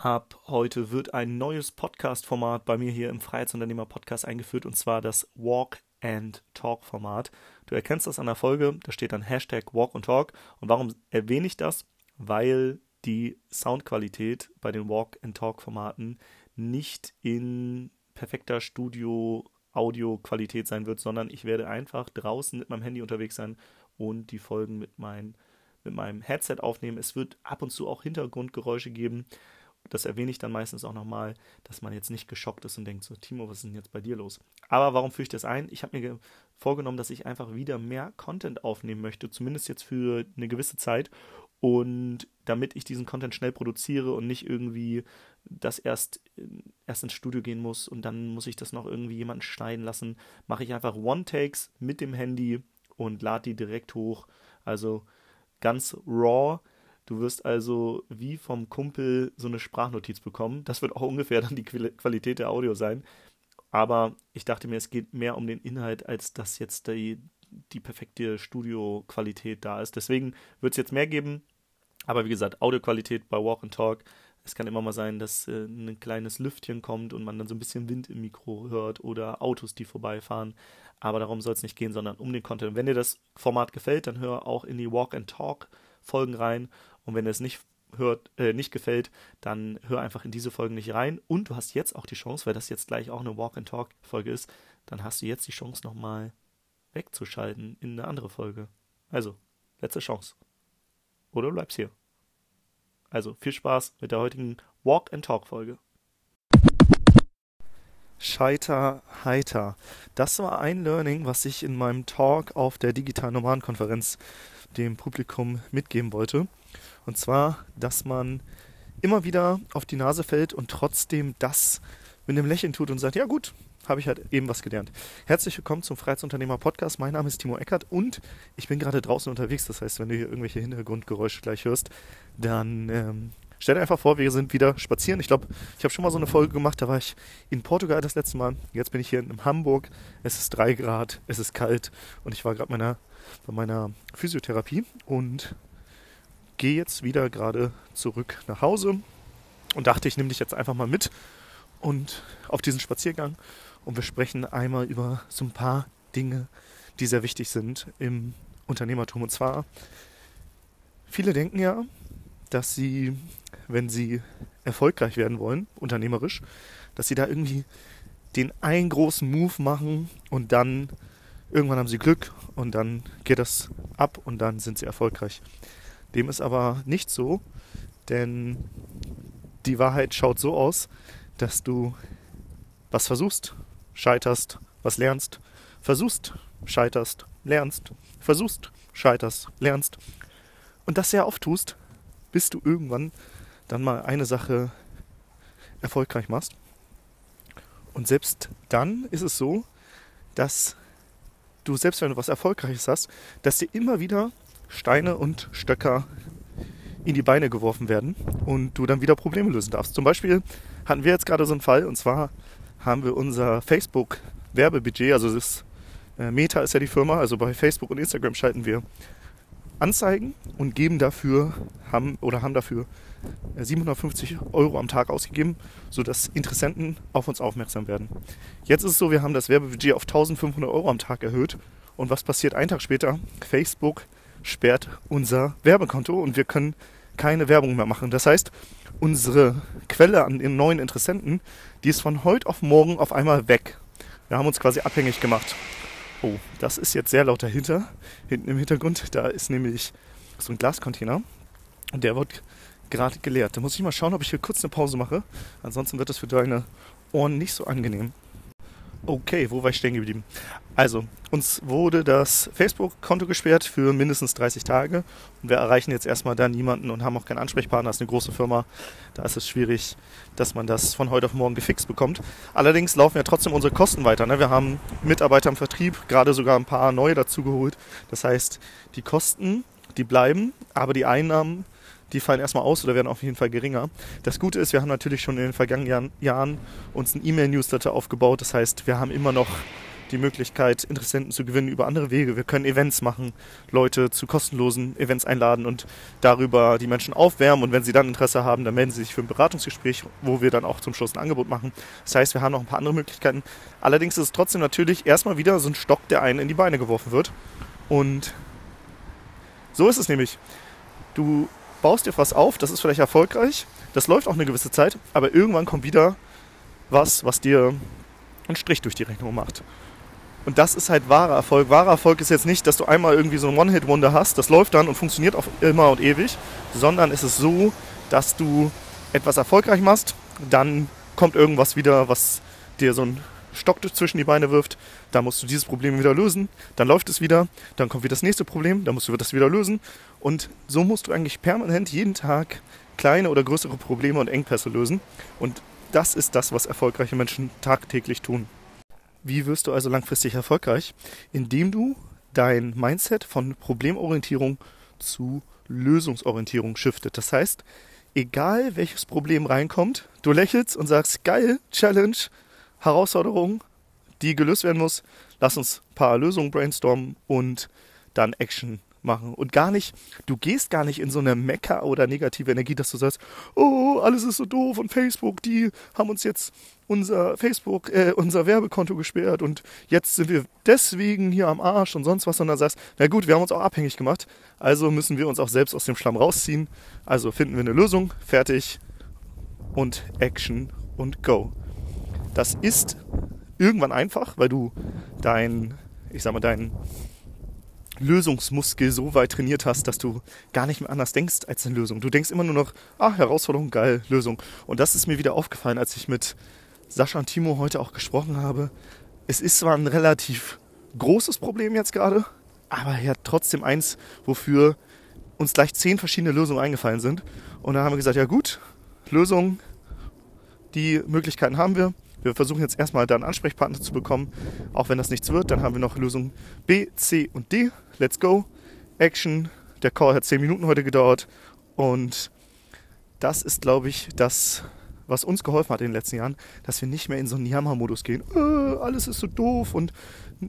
Ab heute wird ein neues Podcast-Format bei mir hier im Freiheitsunternehmer-Podcast eingeführt und zwar das Walk and Talk-Format. Du erkennst das an der Folge, da steht dann Hashtag Walk and Talk. Und warum erwähne ich das? Weil die Soundqualität bei den Walk and Talk-Formaten nicht in perfekter Studio-Audio-Qualität sein wird, sondern ich werde einfach draußen mit meinem Handy unterwegs sein und die Folgen mit, mein, mit meinem Headset aufnehmen. Es wird ab und zu auch Hintergrundgeräusche geben das erwähne ich dann meistens auch nochmal, dass man jetzt nicht geschockt ist und denkt so, Timo, was ist denn jetzt bei dir los? Aber warum führe ich das ein? Ich habe mir vorgenommen, dass ich einfach wieder mehr Content aufnehmen möchte, zumindest jetzt für eine gewisse Zeit. Und damit ich diesen Content schnell produziere und nicht irgendwie das erst, erst ins Studio gehen muss und dann muss ich das noch irgendwie jemanden schneiden lassen, mache ich einfach One-Takes mit dem Handy und lade die direkt hoch. Also ganz raw Du wirst also wie vom Kumpel so eine Sprachnotiz bekommen. Das wird auch ungefähr dann die Qualität der Audio sein. Aber ich dachte mir, es geht mehr um den Inhalt, als dass jetzt die, die perfekte Studioqualität da ist. Deswegen wird es jetzt mehr geben. Aber wie gesagt, Audioqualität bei Walk and Talk. Es kann immer mal sein, dass äh, ein kleines Lüftchen kommt und man dann so ein bisschen Wind im Mikro hört oder Autos, die vorbeifahren. Aber darum soll es nicht gehen, sondern um den Content. Wenn dir das Format gefällt, dann hör auch in die Walk and Talk Folgen rein und wenn es nicht hört, äh, nicht gefällt, dann hör einfach in diese Folgen nicht rein. Und du hast jetzt auch die Chance, weil das jetzt gleich auch eine Walk-and-Talk-Folge ist, dann hast du jetzt die Chance nochmal wegzuschalten in eine andere Folge. Also, letzte Chance. Oder du bleibst hier. Also, viel Spaß mit der heutigen Walk-and-Talk-Folge. Scheiter heiter. Das war ein Learning, was ich in meinem Talk auf der digitalen Nomadenkonferenz dem Publikum mitgeben wollte. Und zwar, dass man immer wieder auf die Nase fällt und trotzdem das mit einem Lächeln tut und sagt, ja gut, habe ich halt eben was gelernt. Herzlich willkommen zum Freiheitsunternehmer Podcast. Mein Name ist Timo Eckert und ich bin gerade draußen unterwegs. Das heißt, wenn du hier irgendwelche Hintergrundgeräusche gleich hörst, dann ähm, stell dir einfach vor, wir sind wieder spazieren. Ich glaube, ich habe schon mal so eine Folge gemacht, da war ich in Portugal das letzte Mal. Jetzt bin ich hier in Hamburg. Es ist drei Grad, es ist kalt und ich war gerade meiner, bei meiner Physiotherapie und gehe jetzt wieder gerade zurück nach Hause und dachte, ich nehme dich jetzt einfach mal mit und auf diesen Spaziergang und wir sprechen einmal über so ein paar Dinge, die sehr wichtig sind im Unternehmertum. Und zwar, viele denken ja, dass sie, wenn sie erfolgreich werden wollen, unternehmerisch, dass sie da irgendwie den einen großen Move machen und dann irgendwann haben sie Glück und dann geht das ab und dann sind sie erfolgreich. Dem ist aber nicht so, denn die Wahrheit schaut so aus, dass du was versuchst, scheiterst, was lernst, versuchst, scheiterst, lernst, versuchst, scheiterst, lernst. Und das sehr oft tust, bis du irgendwann dann mal eine Sache erfolgreich machst. Und selbst dann ist es so, dass du, selbst wenn du was Erfolgreiches hast, dass dir immer wieder Steine und Stöcker in die Beine geworfen werden und du dann wieder Probleme lösen darfst. Zum Beispiel hatten wir jetzt gerade so einen Fall und zwar haben wir unser Facebook-Werbebudget, also das äh, Meta ist ja die Firma, also bei Facebook und Instagram schalten wir Anzeigen und geben dafür, haben oder haben dafür 750 äh, Euro am Tag ausgegeben, sodass Interessenten auf uns aufmerksam werden. Jetzt ist es so, wir haben das Werbebudget auf 1500 Euro am Tag erhöht und was passiert einen Tag später? Facebook sperrt unser Werbekonto und wir können keine Werbung mehr machen. Das heißt, unsere Quelle an den neuen Interessenten, die ist von heute auf morgen auf einmal weg. Wir haben uns quasi abhängig gemacht. Oh, das ist jetzt sehr laut dahinter. Hinten im Hintergrund, da ist nämlich so ein Glascontainer und der wird gerade geleert. Da muss ich mal schauen, ob ich hier kurz eine Pause mache. Ansonsten wird das für deine Ohren nicht so angenehm. Okay, wo war ich stehen geblieben? Also, uns wurde das Facebook-Konto gesperrt für mindestens 30 Tage und wir erreichen jetzt erstmal da niemanden und haben auch keinen Ansprechpartner. Das ist eine große Firma. Da ist es schwierig, dass man das von heute auf morgen gefixt bekommt. Allerdings laufen ja trotzdem unsere Kosten weiter. Ne? Wir haben Mitarbeiter im Vertrieb, gerade sogar ein paar neue dazugeholt. Das heißt, die Kosten, die bleiben, aber die Einnahmen die fallen erstmal aus oder werden auf jeden Fall geringer. Das Gute ist, wir haben natürlich schon in den vergangenen Jahren uns ein E-Mail-Newsletter aufgebaut. Das heißt, wir haben immer noch die Möglichkeit, Interessenten zu gewinnen über andere Wege. Wir können Events machen, Leute zu kostenlosen Events einladen und darüber die Menschen aufwärmen. Und wenn sie dann Interesse haben, dann melden sie sich für ein Beratungsgespräch, wo wir dann auch zum Schluss ein Angebot machen. Das heißt, wir haben noch ein paar andere Möglichkeiten. Allerdings ist es trotzdem natürlich erstmal wieder so ein Stock, der einen in die Beine geworfen wird. Und so ist es nämlich. Du baust dir was auf, das ist vielleicht erfolgreich, das läuft auch eine gewisse Zeit, aber irgendwann kommt wieder was, was dir einen Strich durch die Rechnung macht. Und das ist halt wahrer Erfolg. Wahrer Erfolg ist jetzt nicht, dass du einmal irgendwie so ein One-Hit-Wonder hast, das läuft dann und funktioniert auf immer und ewig, sondern es ist so, dass du etwas erfolgreich machst, dann kommt irgendwas wieder, was dir so ein Stock zwischen die Beine wirft, dann musst du dieses Problem wieder lösen, dann läuft es wieder, dann kommt wieder das nächste Problem, dann musst du das wieder lösen und so musst du eigentlich permanent jeden Tag kleine oder größere Probleme und Engpässe lösen und das ist das, was erfolgreiche Menschen tagtäglich tun. Wie wirst du also langfristig erfolgreich? Indem du dein Mindset von Problemorientierung zu Lösungsorientierung shiftet. Das heißt, egal welches Problem reinkommt, du lächelst und sagst, geil, Challenge, Herausforderung, die gelöst werden muss, lass uns ein paar Lösungen brainstormen und dann Action machen. Und gar nicht, du gehst gar nicht in so eine Mecker oder negative Energie, dass du sagst, oh, alles ist so doof und Facebook, die haben uns jetzt unser Facebook, äh, unser Werbekonto gesperrt und jetzt sind wir deswegen hier am Arsch und sonst was, sondern sagst, na gut, wir haben uns auch abhängig gemacht, also müssen wir uns auch selbst aus dem Schlamm rausziehen. Also finden wir eine Lösung, fertig und Action und Go. Das ist irgendwann einfach, weil du dein, ich sag mal, dein Lösungsmuskel so weit trainiert hast, dass du gar nicht mehr anders denkst als eine Lösung. Du denkst immer nur noch, ah, Herausforderung, geil, Lösung. Und das ist mir wieder aufgefallen, als ich mit Sascha und Timo heute auch gesprochen habe. Es ist zwar ein relativ großes Problem jetzt gerade, aber ja trotzdem eins, wofür uns gleich zehn verschiedene Lösungen eingefallen sind. Und da haben wir gesagt, ja gut, Lösungen, die Möglichkeiten haben wir. Wir versuchen jetzt erstmal da einen Ansprechpartner zu bekommen. Auch wenn das nichts wird, dann haben wir noch Lösung B, C und D. Let's go. Action. Der Call hat 10 Minuten heute gedauert. Und das ist, glaube ich, das, was uns geholfen hat in den letzten Jahren, dass wir nicht mehr in so einen Jammer-Modus gehen. Äh, alles ist so doof und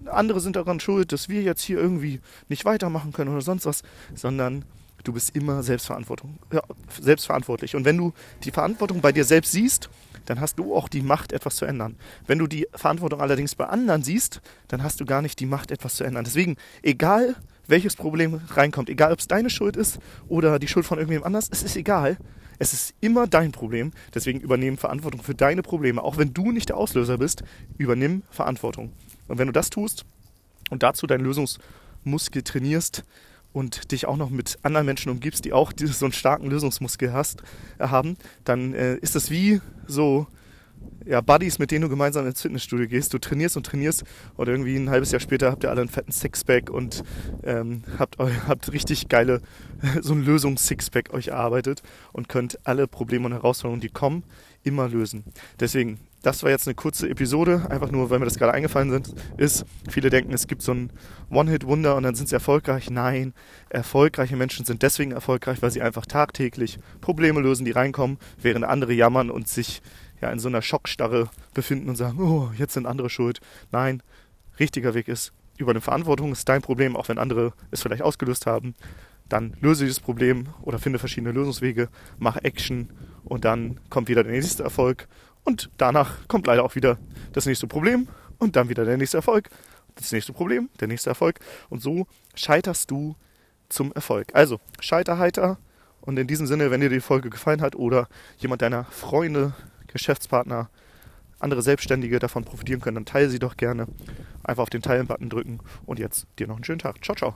andere sind daran schuld, dass wir jetzt hier irgendwie nicht weitermachen können oder sonst was, sondern du bist immer selbstverantwortlich. Ja, selbstverantwortlich. Und wenn du die Verantwortung bei dir selbst siehst dann hast du auch die Macht, etwas zu ändern. Wenn du die Verantwortung allerdings bei anderen siehst, dann hast du gar nicht die Macht, etwas zu ändern. Deswegen, egal welches Problem reinkommt, egal ob es deine Schuld ist oder die Schuld von irgendjemand anders, es ist egal. Es ist immer dein Problem. Deswegen übernehmen Verantwortung für deine Probleme. Auch wenn du nicht der Auslöser bist, übernimm Verantwortung. Und wenn du das tust und dazu deinen Lösungsmuskel trainierst, und dich auch noch mit anderen Menschen umgibst, die auch so einen starken Lösungsmuskel hast, äh, haben, dann äh, ist das wie so ja, Buddies, mit denen du gemeinsam ins Fitnessstudio gehst. Du trainierst und trainierst und irgendwie ein halbes Jahr später habt ihr alle einen fetten Sixpack und ähm, habt, habt richtig geile, so ein Lösungs-Sixpack euch erarbeitet und könnt alle Probleme und Herausforderungen, die kommen, immer lösen. Deswegen, das war jetzt eine kurze Episode, einfach nur, weil mir das gerade eingefallen sind, ist, viele denken, es gibt so ein One-Hit-Wunder und dann sind sie erfolgreich. Nein, erfolgreiche Menschen sind deswegen erfolgreich, weil sie einfach tagtäglich Probleme lösen, die reinkommen, während andere jammern und sich ja in so einer Schockstarre befinden und sagen, oh, jetzt sind andere schuld. Nein, richtiger Weg ist, übernimm Verantwortung, ist dein Problem, auch wenn andere es vielleicht ausgelöst haben. Dann löse dieses Problem oder finde verschiedene Lösungswege, mach Action und dann kommt wieder der nächste Erfolg und danach kommt leider auch wieder das nächste Problem und dann wieder der nächste Erfolg, das nächste Problem, der nächste Erfolg und so scheiterst du zum Erfolg. Also, Scheiterheiter und in diesem Sinne, wenn dir die Folge gefallen hat oder jemand deiner Freunde, Geschäftspartner, andere Selbstständige davon profitieren können, dann teile sie doch gerne. Einfach auf den Teilen-Button drücken und jetzt dir noch einen schönen Tag. Ciao, ciao.